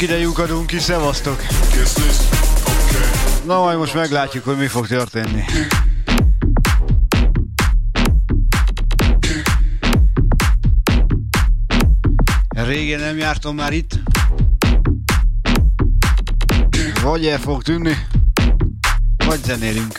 Csak ide lyukadunk ki, szevasztok! Na majd most meglátjuk, hogy mi fog történni. Régen nem jártam már itt. Vagy el fog tűnni, vagy zenélünk.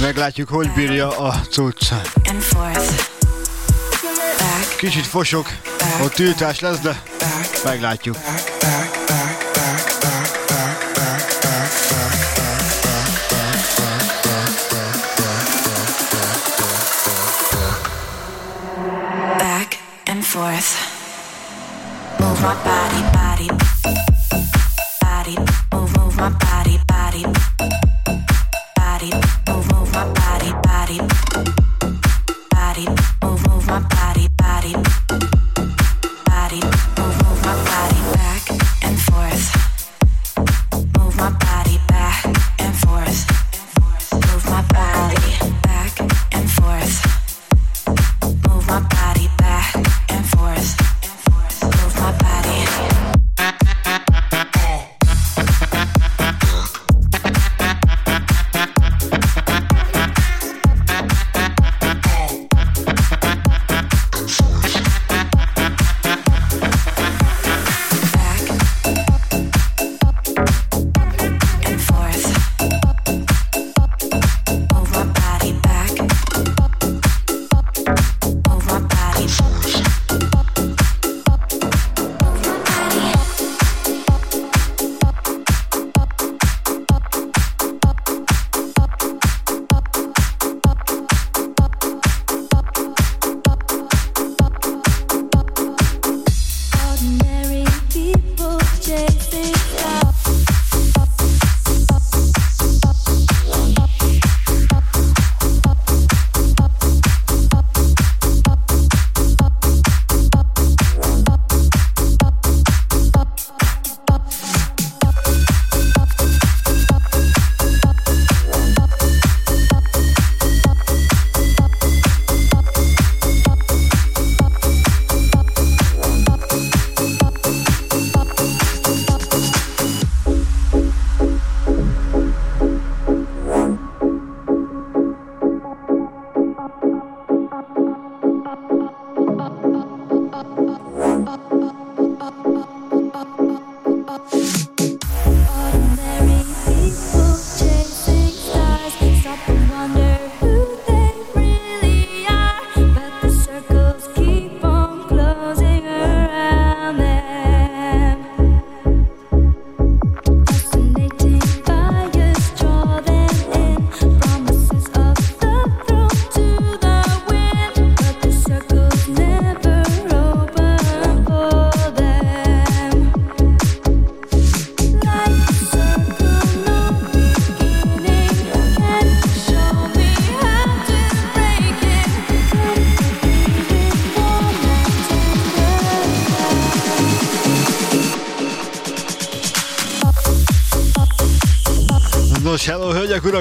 Meglátjuk, hogy bírja a cucc. Kicsit fosok, ott tiltás lesz, de meglátjuk. Back and forth. Move my body.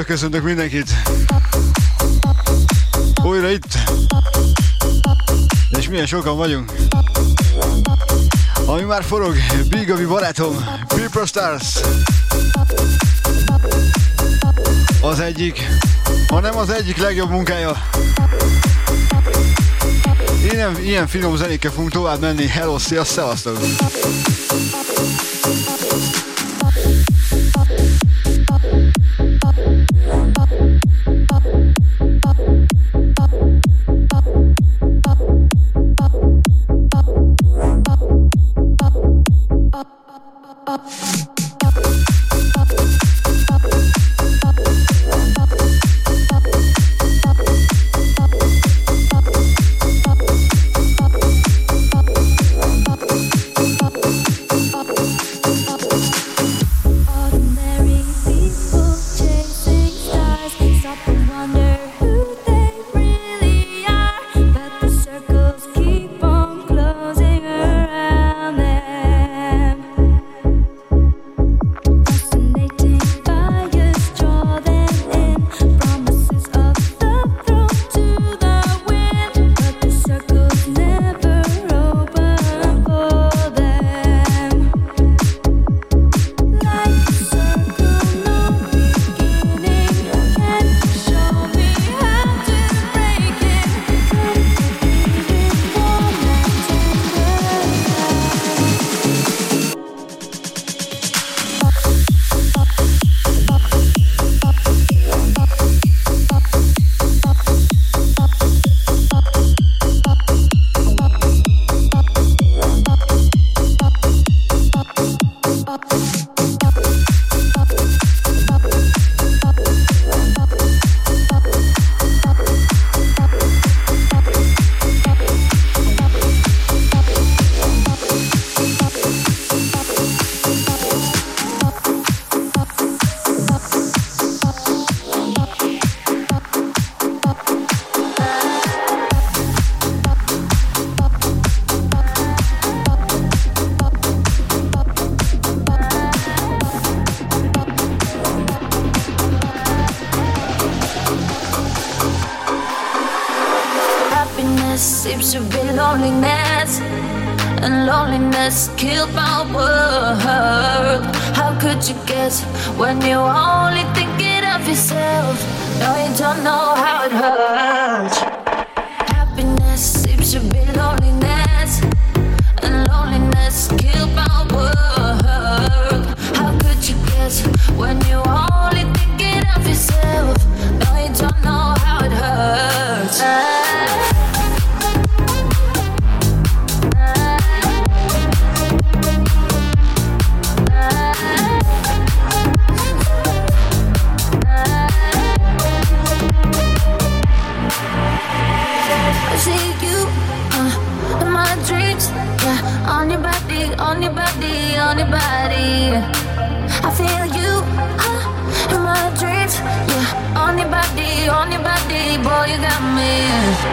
Köszöntök mindenkit! Újra itt! És milyen sokan vagyunk! Ami már forog, Big Abi barátom, People Stars! Az egyik, hanem az egyik legjobb munkája. Ilyen, ilyen finom zenékkel fogunk tovább menni. Hello, szia, szevasztok!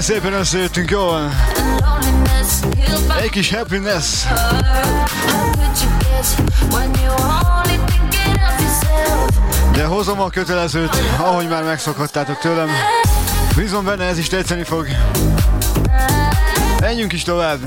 szépen összejöttünk, jó van? Egy kis happiness. De hozom a kötelezőt, ahogy már megszokhattátok tőlem. Bízom benne, ez is tetszeni fog. Menjünk is tovább.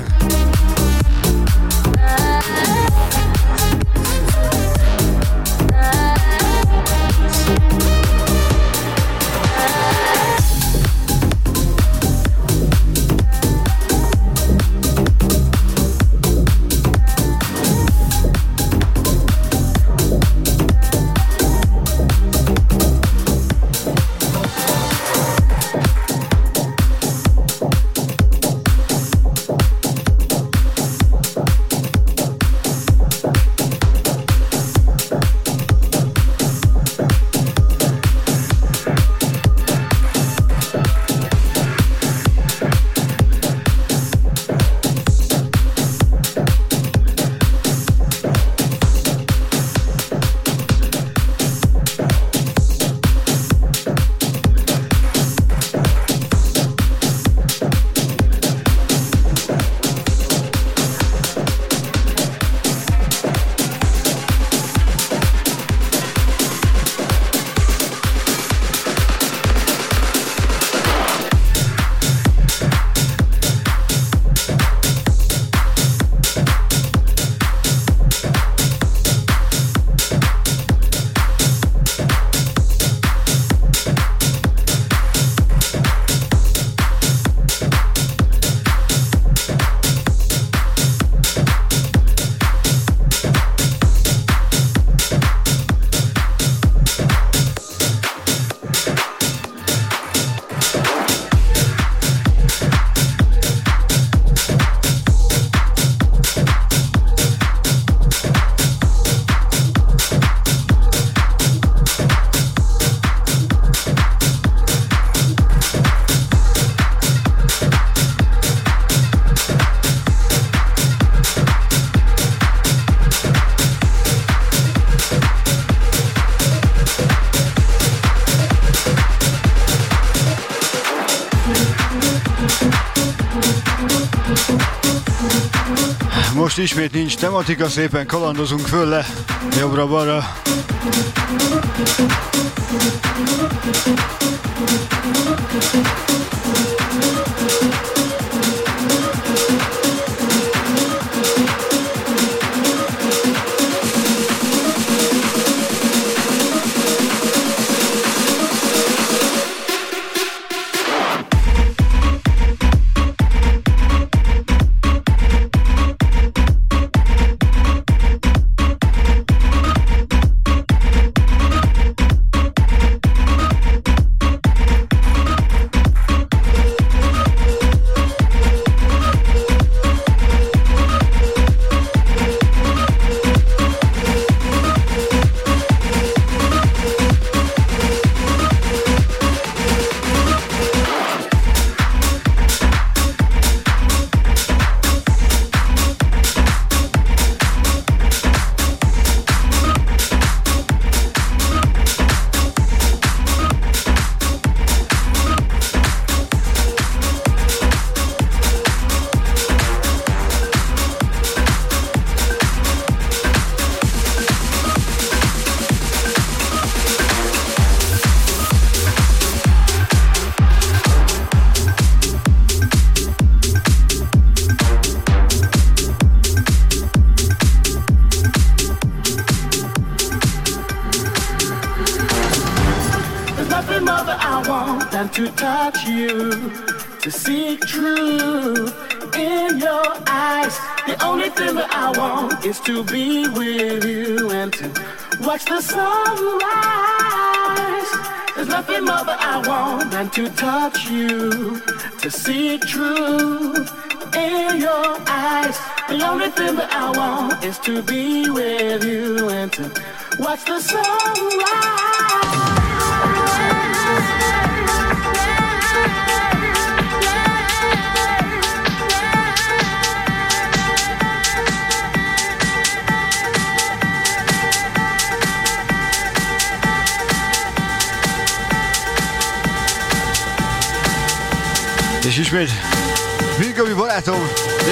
Most ismét nincs tematika, szépen kalandozunk föl le, jobbra-balra.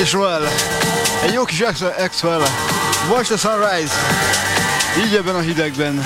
Axwell, Watch the Sunrise, így ebben a hidegben.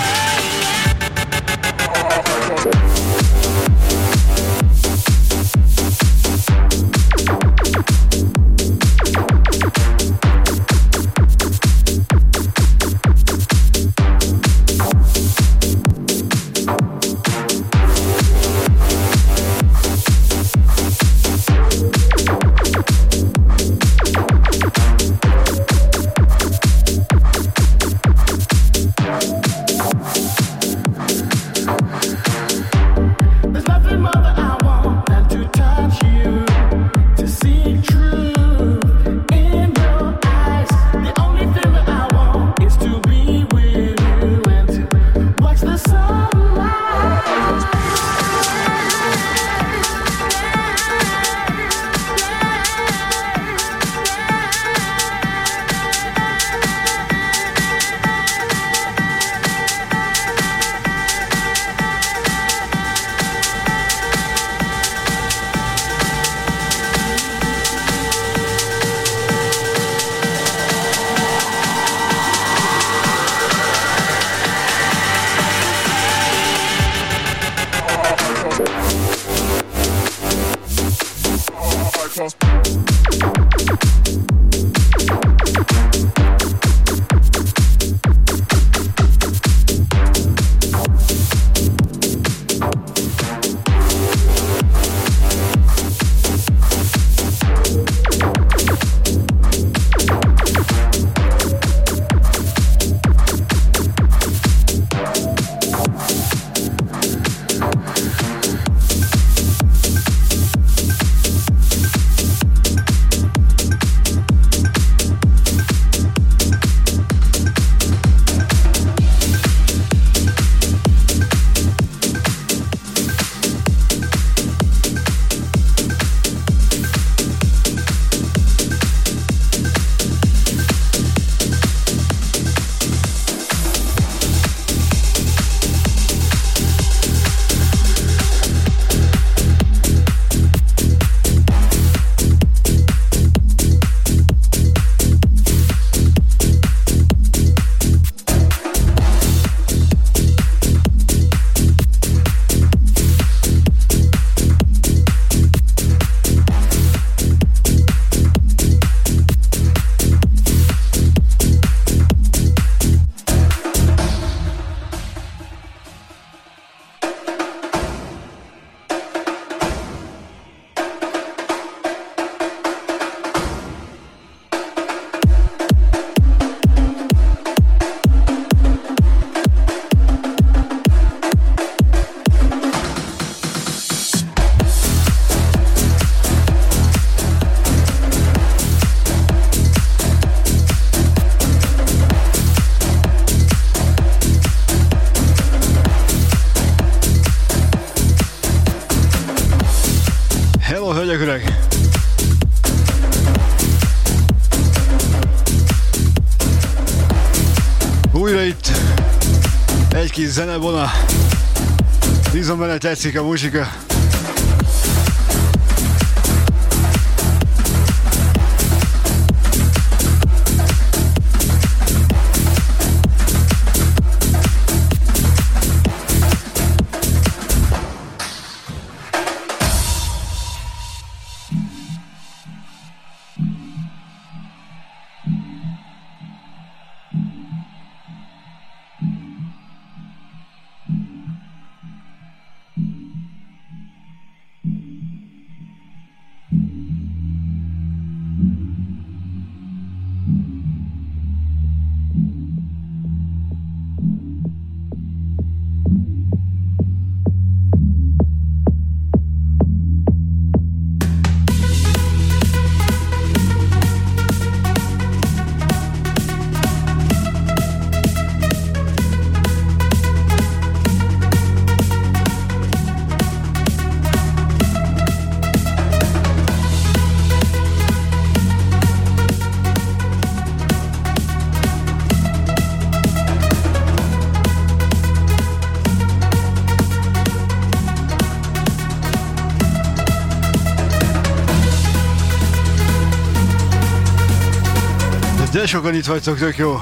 Zenevona. Bízom benne tetszik a muzsika. Sokan itt vagytok, tök jó.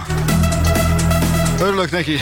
Örülök neki.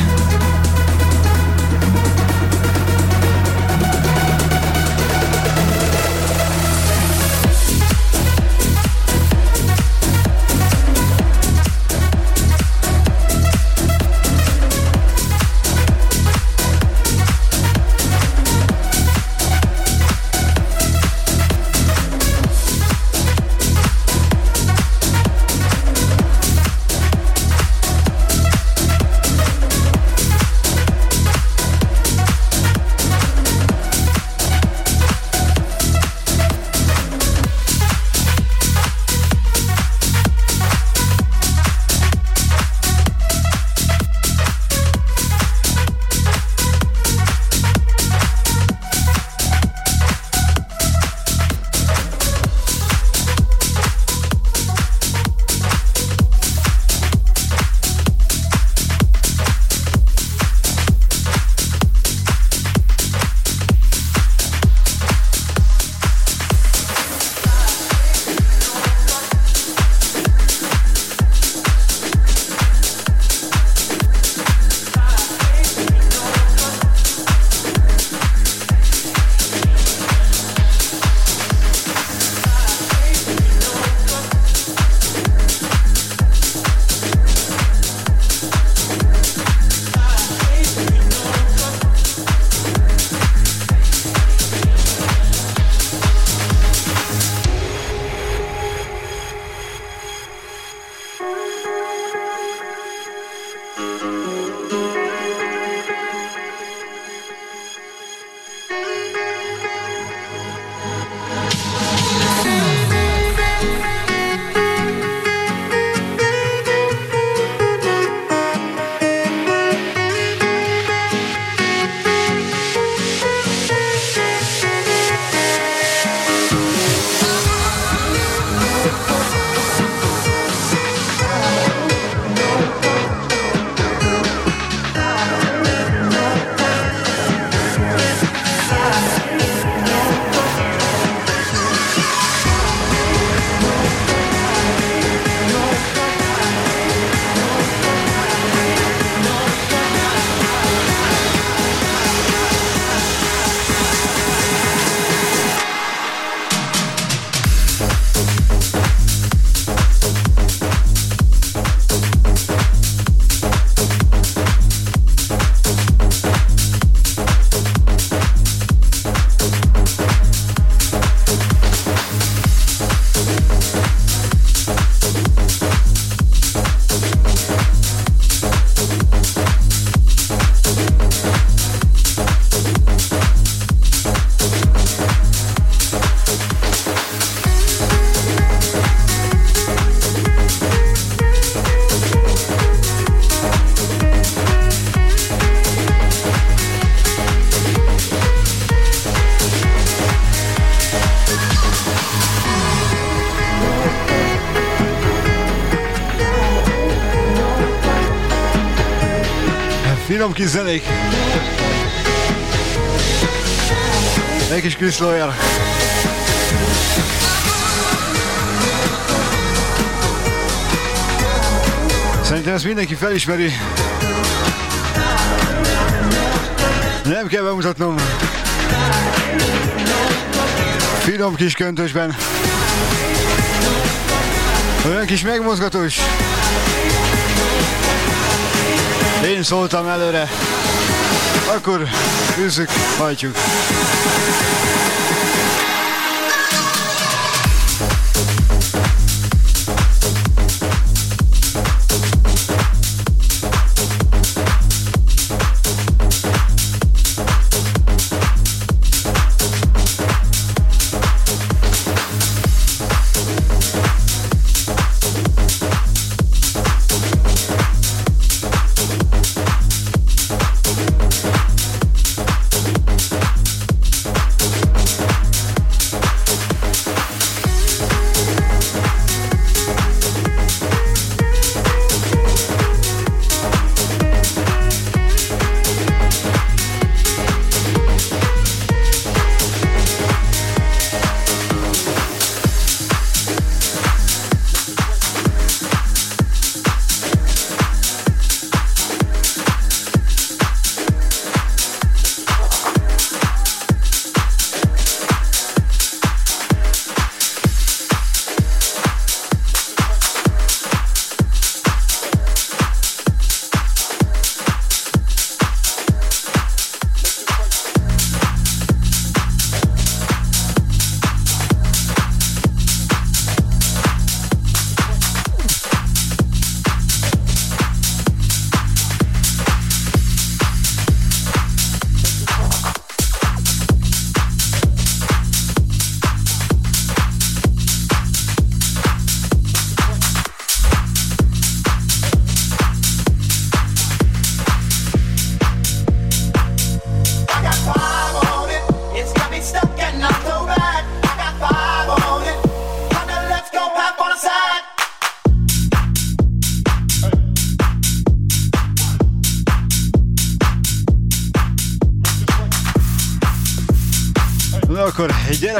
Kis zenék. Egy kis Chris Lawyer. Szerintem ezt mindenki felismeri. Nem kell bemutatnom. Finom kis köntösben. Olyan kis megmozgatós. Én szóltam előre. Akkor üzzük, hajtjuk.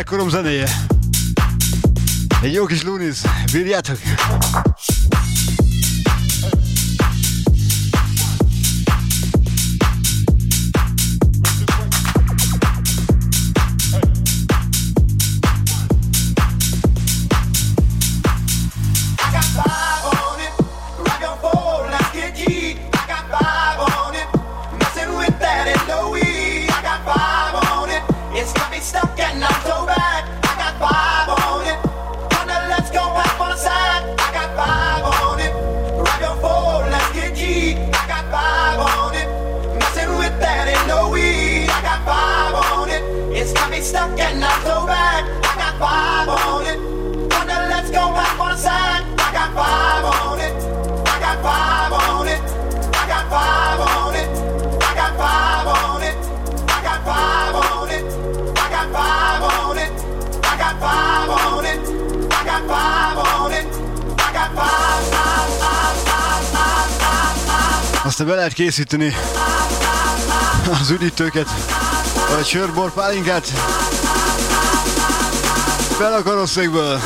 Gyerekkorom zenéje. Egy jó kis Lunis, bírjátok? Aztán be lehet készíteni. Az üdítőket, vagy sörbor pálinkát. Fel a karosszékből.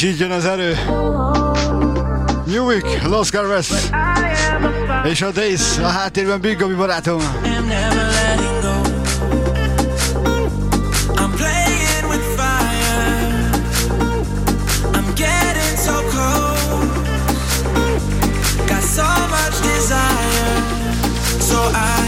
És így jön az erő. New Week, Los Carves. És a Days, a háttérben Big Gabi barátom. látom, akkor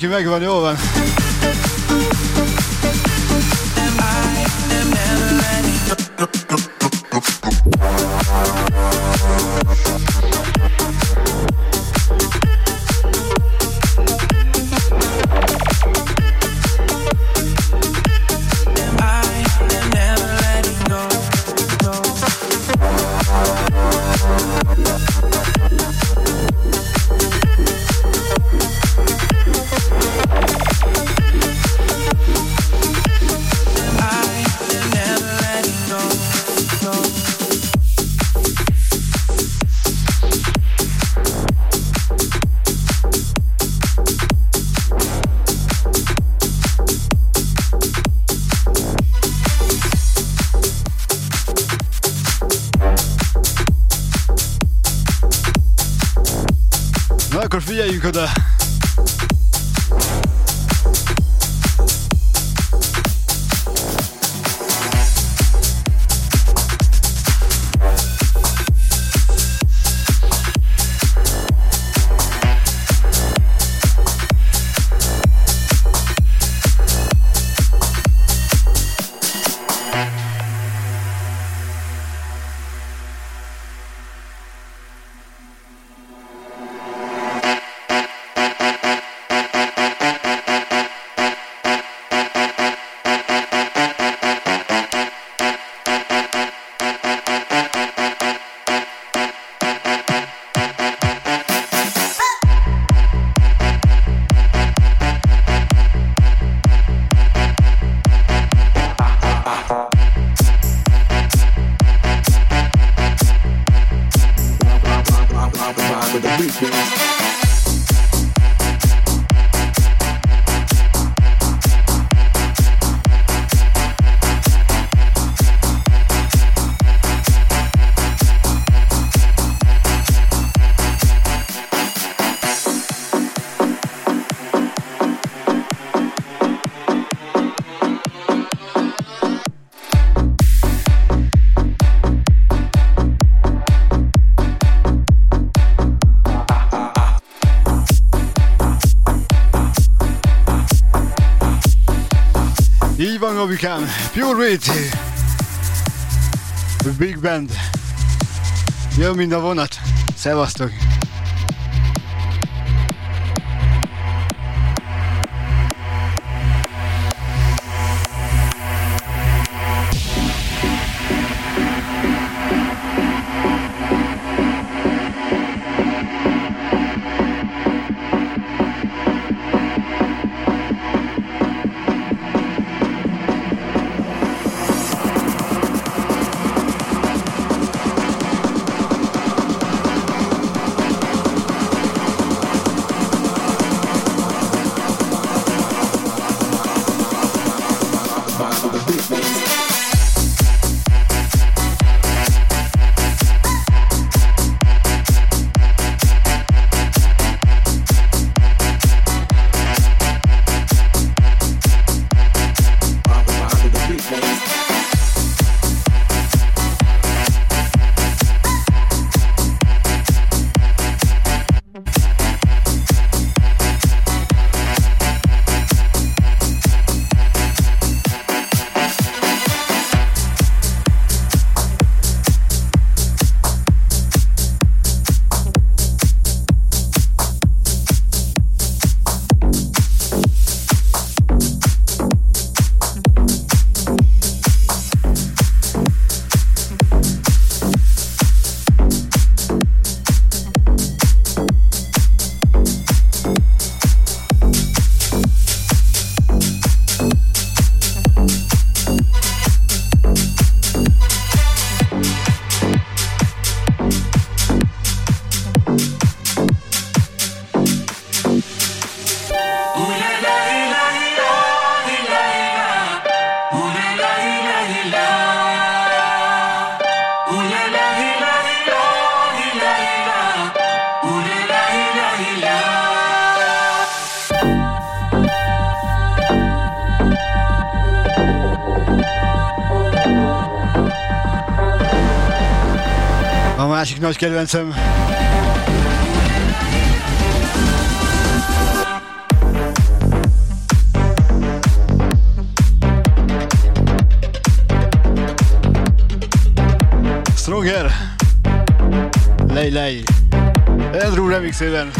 mindenki megvan, jól van. Pure Wait, Big Band. Jön mind a vonat. Szevasztok! Másik nagy kedvencem. Stronger Lej Lej. Andrew remixében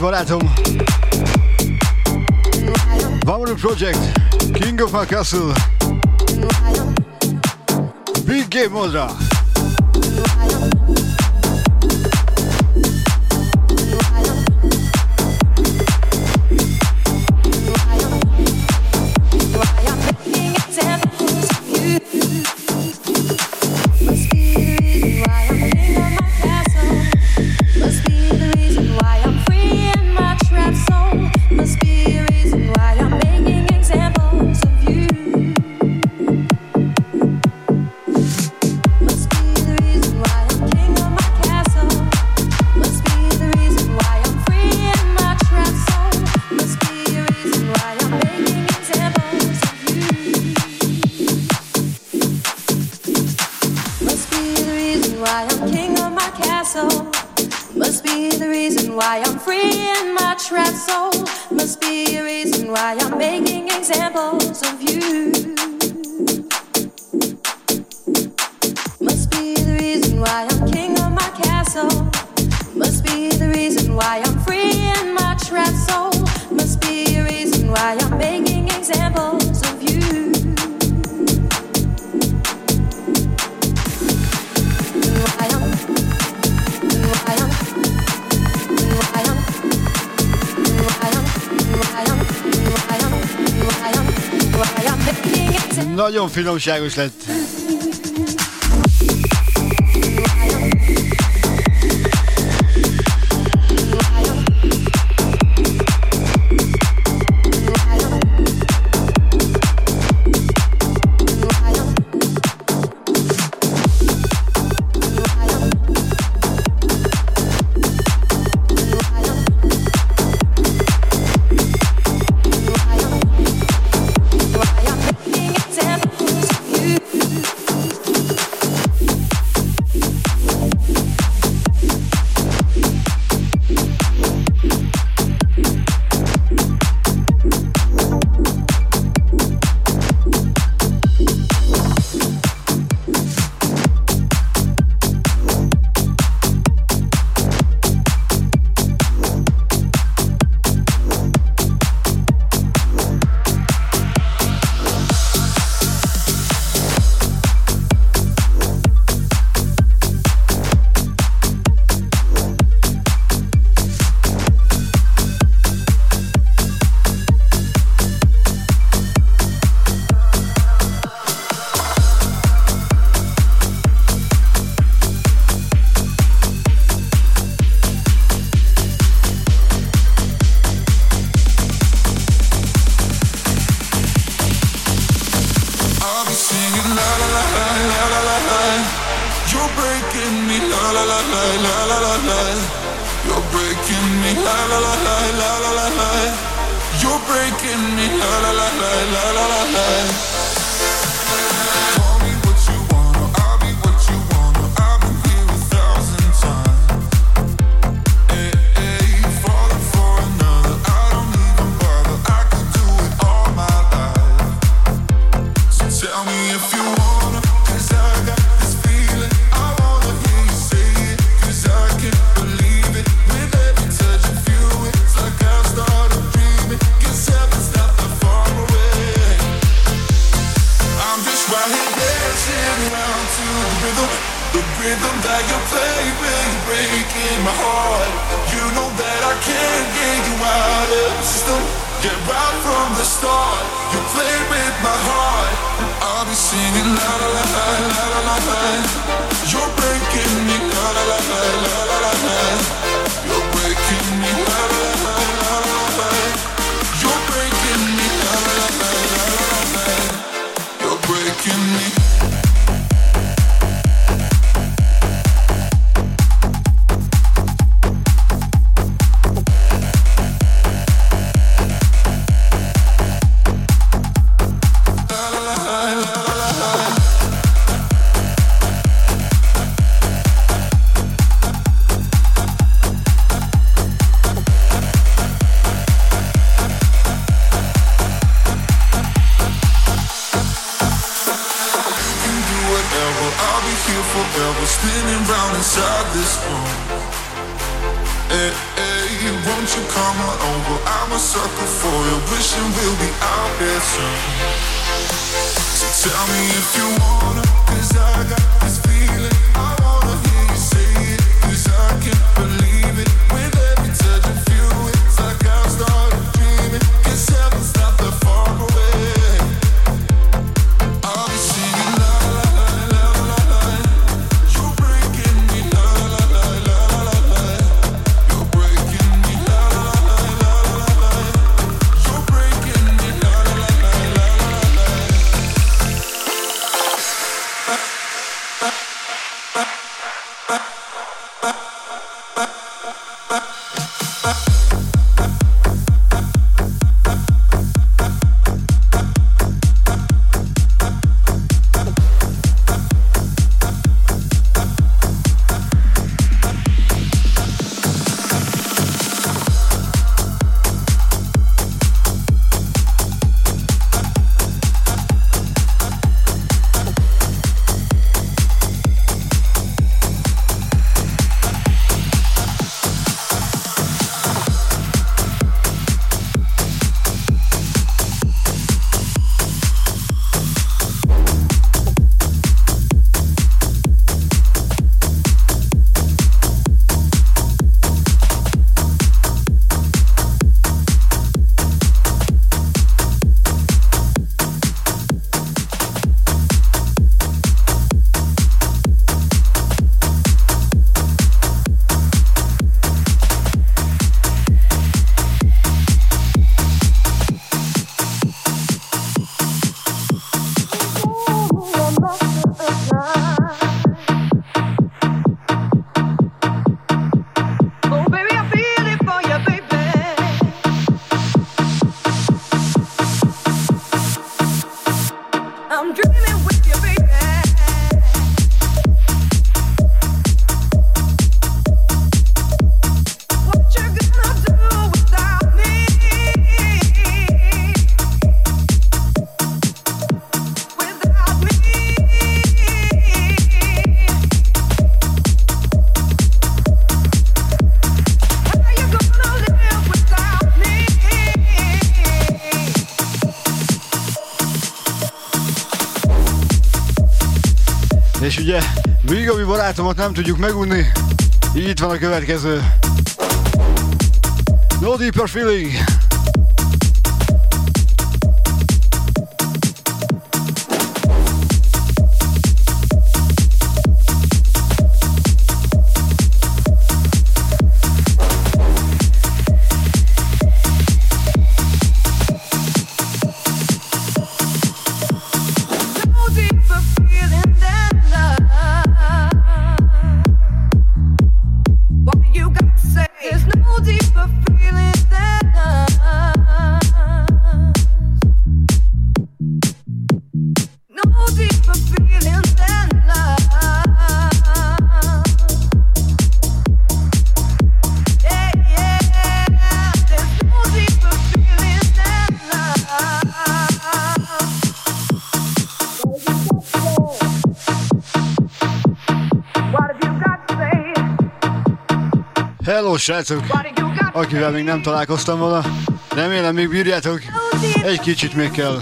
barátom. Vamonu Project, King of my Castle, Big Game Modra. Finomságos lett. I'll be here forever, spinning round inside this room. Hey, hey, won't you come on over? I'm a sucker for you, wishing we'll be out there soon. So tell me if you wanna, cause I got this feeling. Barátomat nem tudjuk megunni, itt van a következő. No deeper feeling. Srácok, akivel még nem találkoztam volna. Remélem még bírjátok, egy kicsit még kell.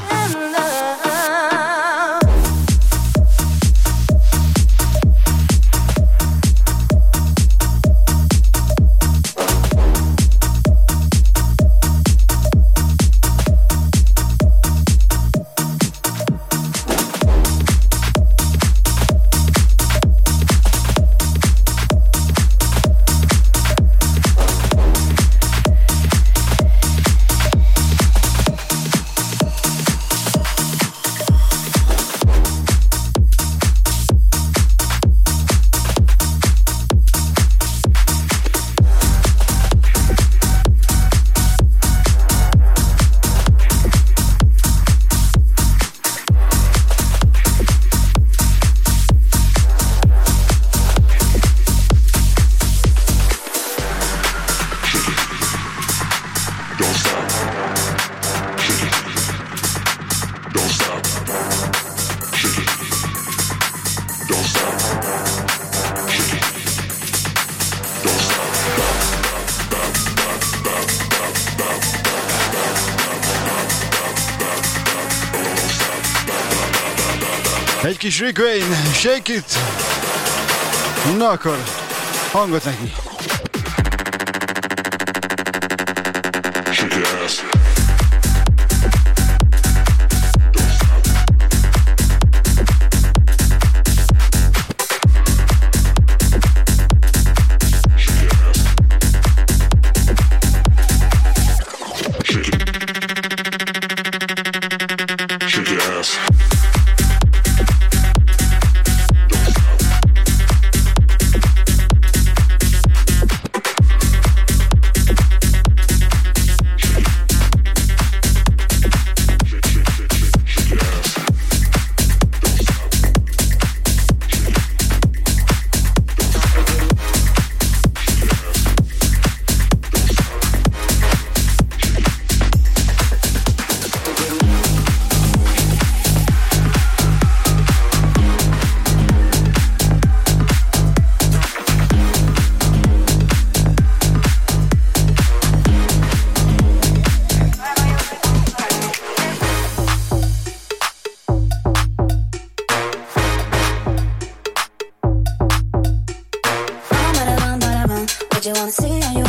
Rick Wayne, Shake It! Na akkor, hangot neki! Did you wanna see how you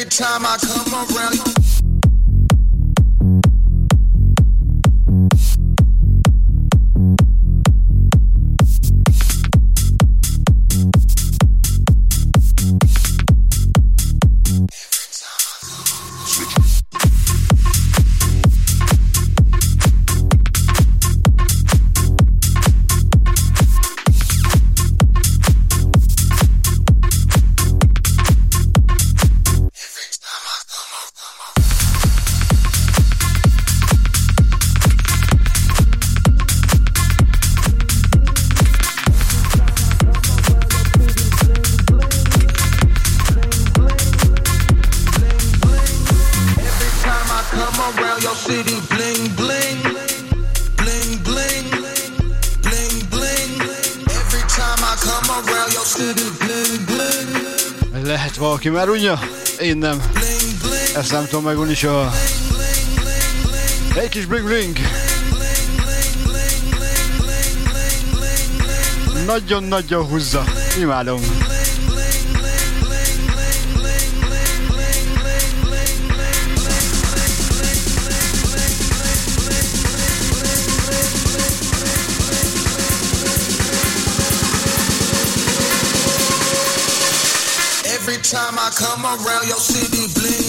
every time I come around. Már unja? Én nem. Ezt nem tudom megunni soha. Egy kis bling bling. Nagyon-nagyon húzza. Imádom. Time I come around your city, bling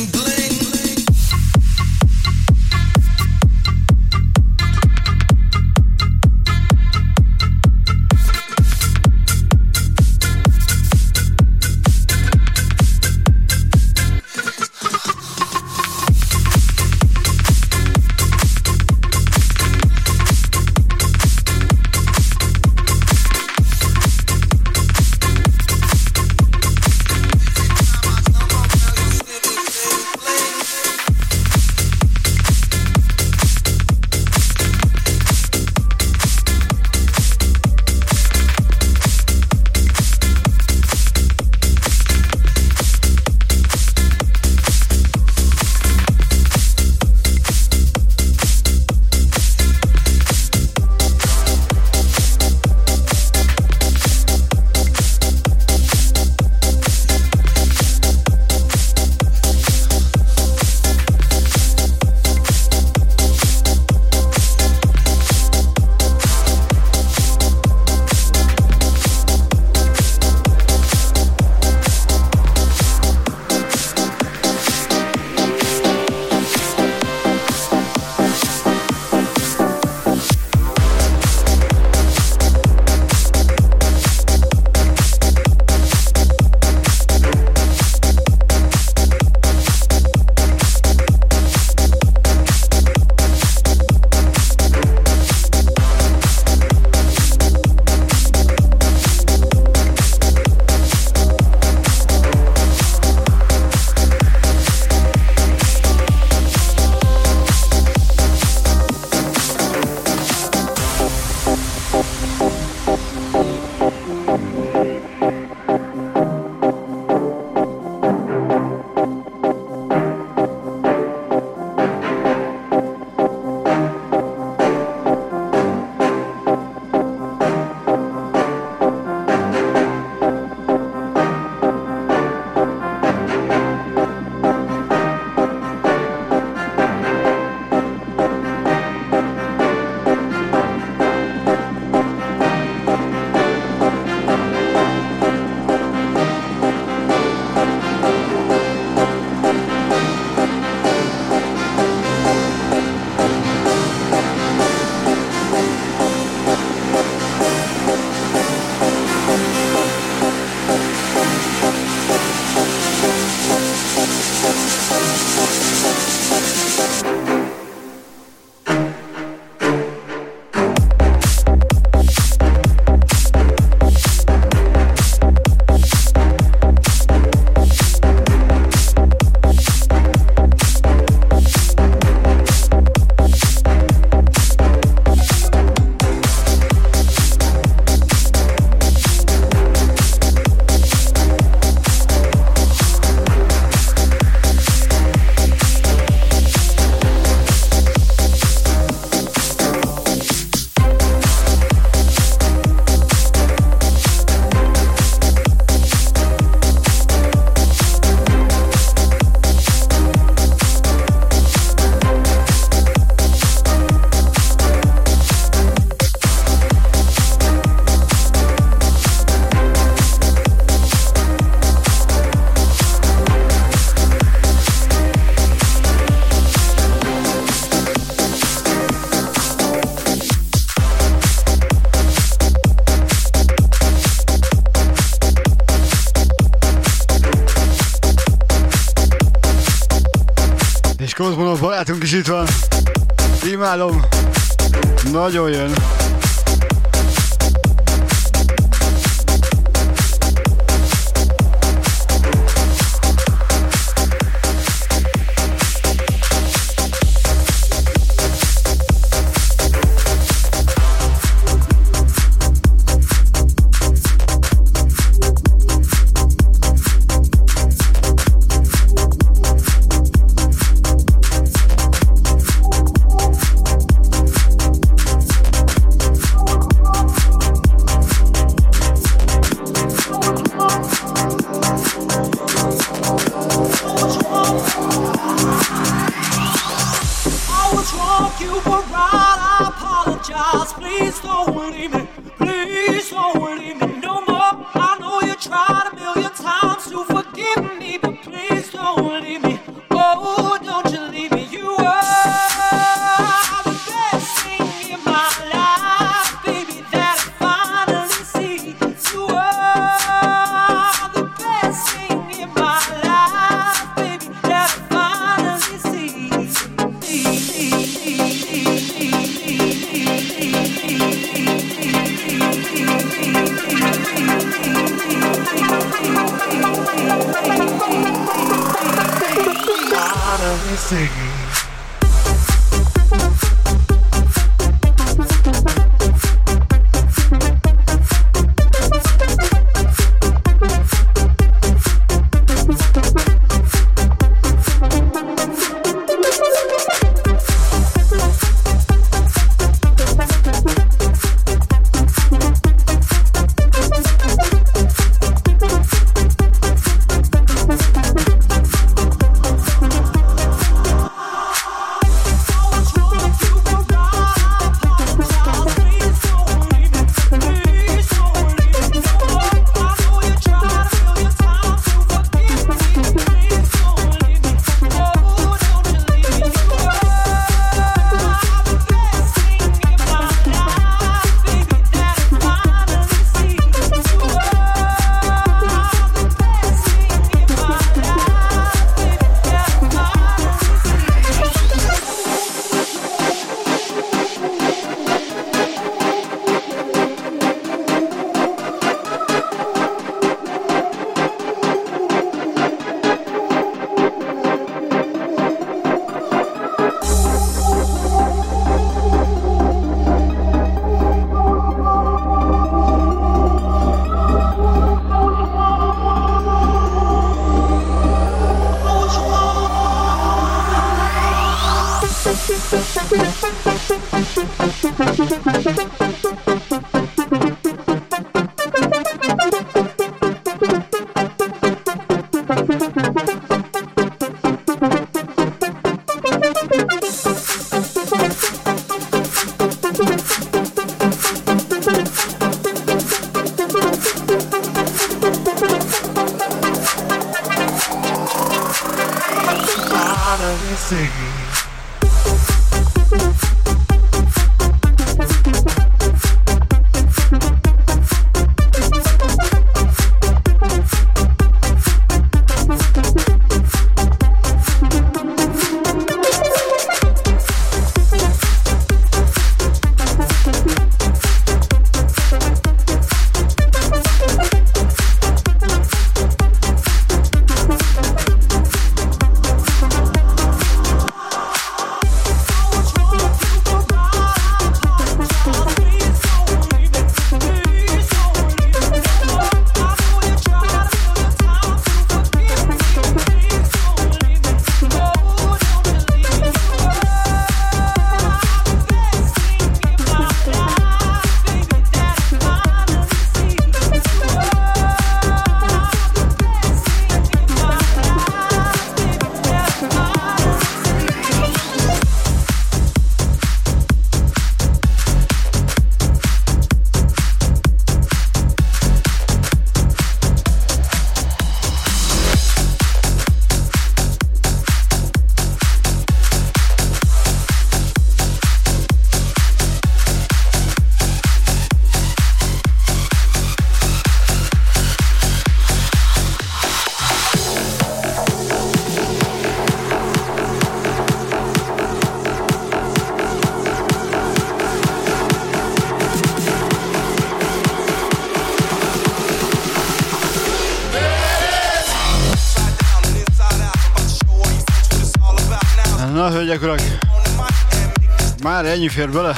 ennyi fér bele?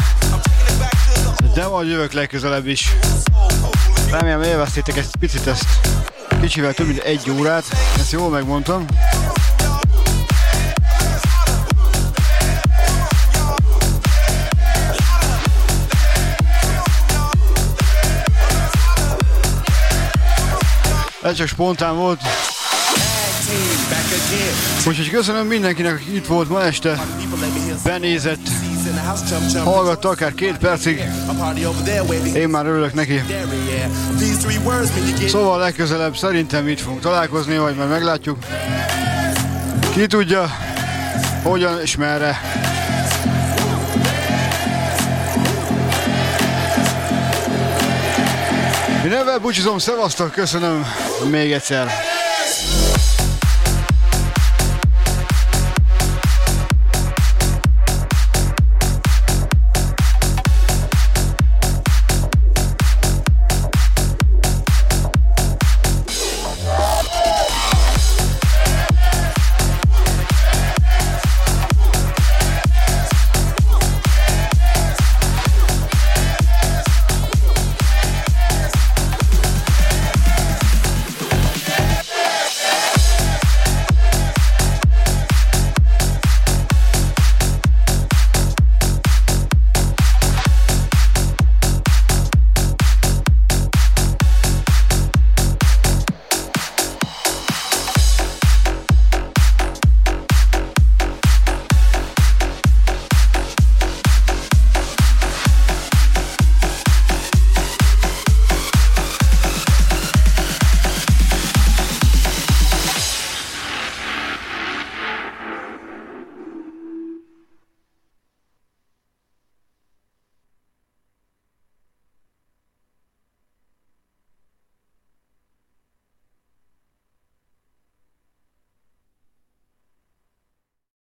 De majd jövök legközelebb is. Remélem élveztétek egy picit ezt. Kicsivel több mint egy órát, ezt jól megmondtam. Ez csak spontán volt. Úgyhogy köszönöm mindenkinek, aki itt volt ma este, benézett, hallgatta akár két percig. Én már örülök neki. Szóval legközelebb szerintem itt fogunk találkozni, vagy majd meglátjuk. Ki tudja, hogyan és merre. Én ebben búcsúzom, szevasztok, köszönöm még egyszer.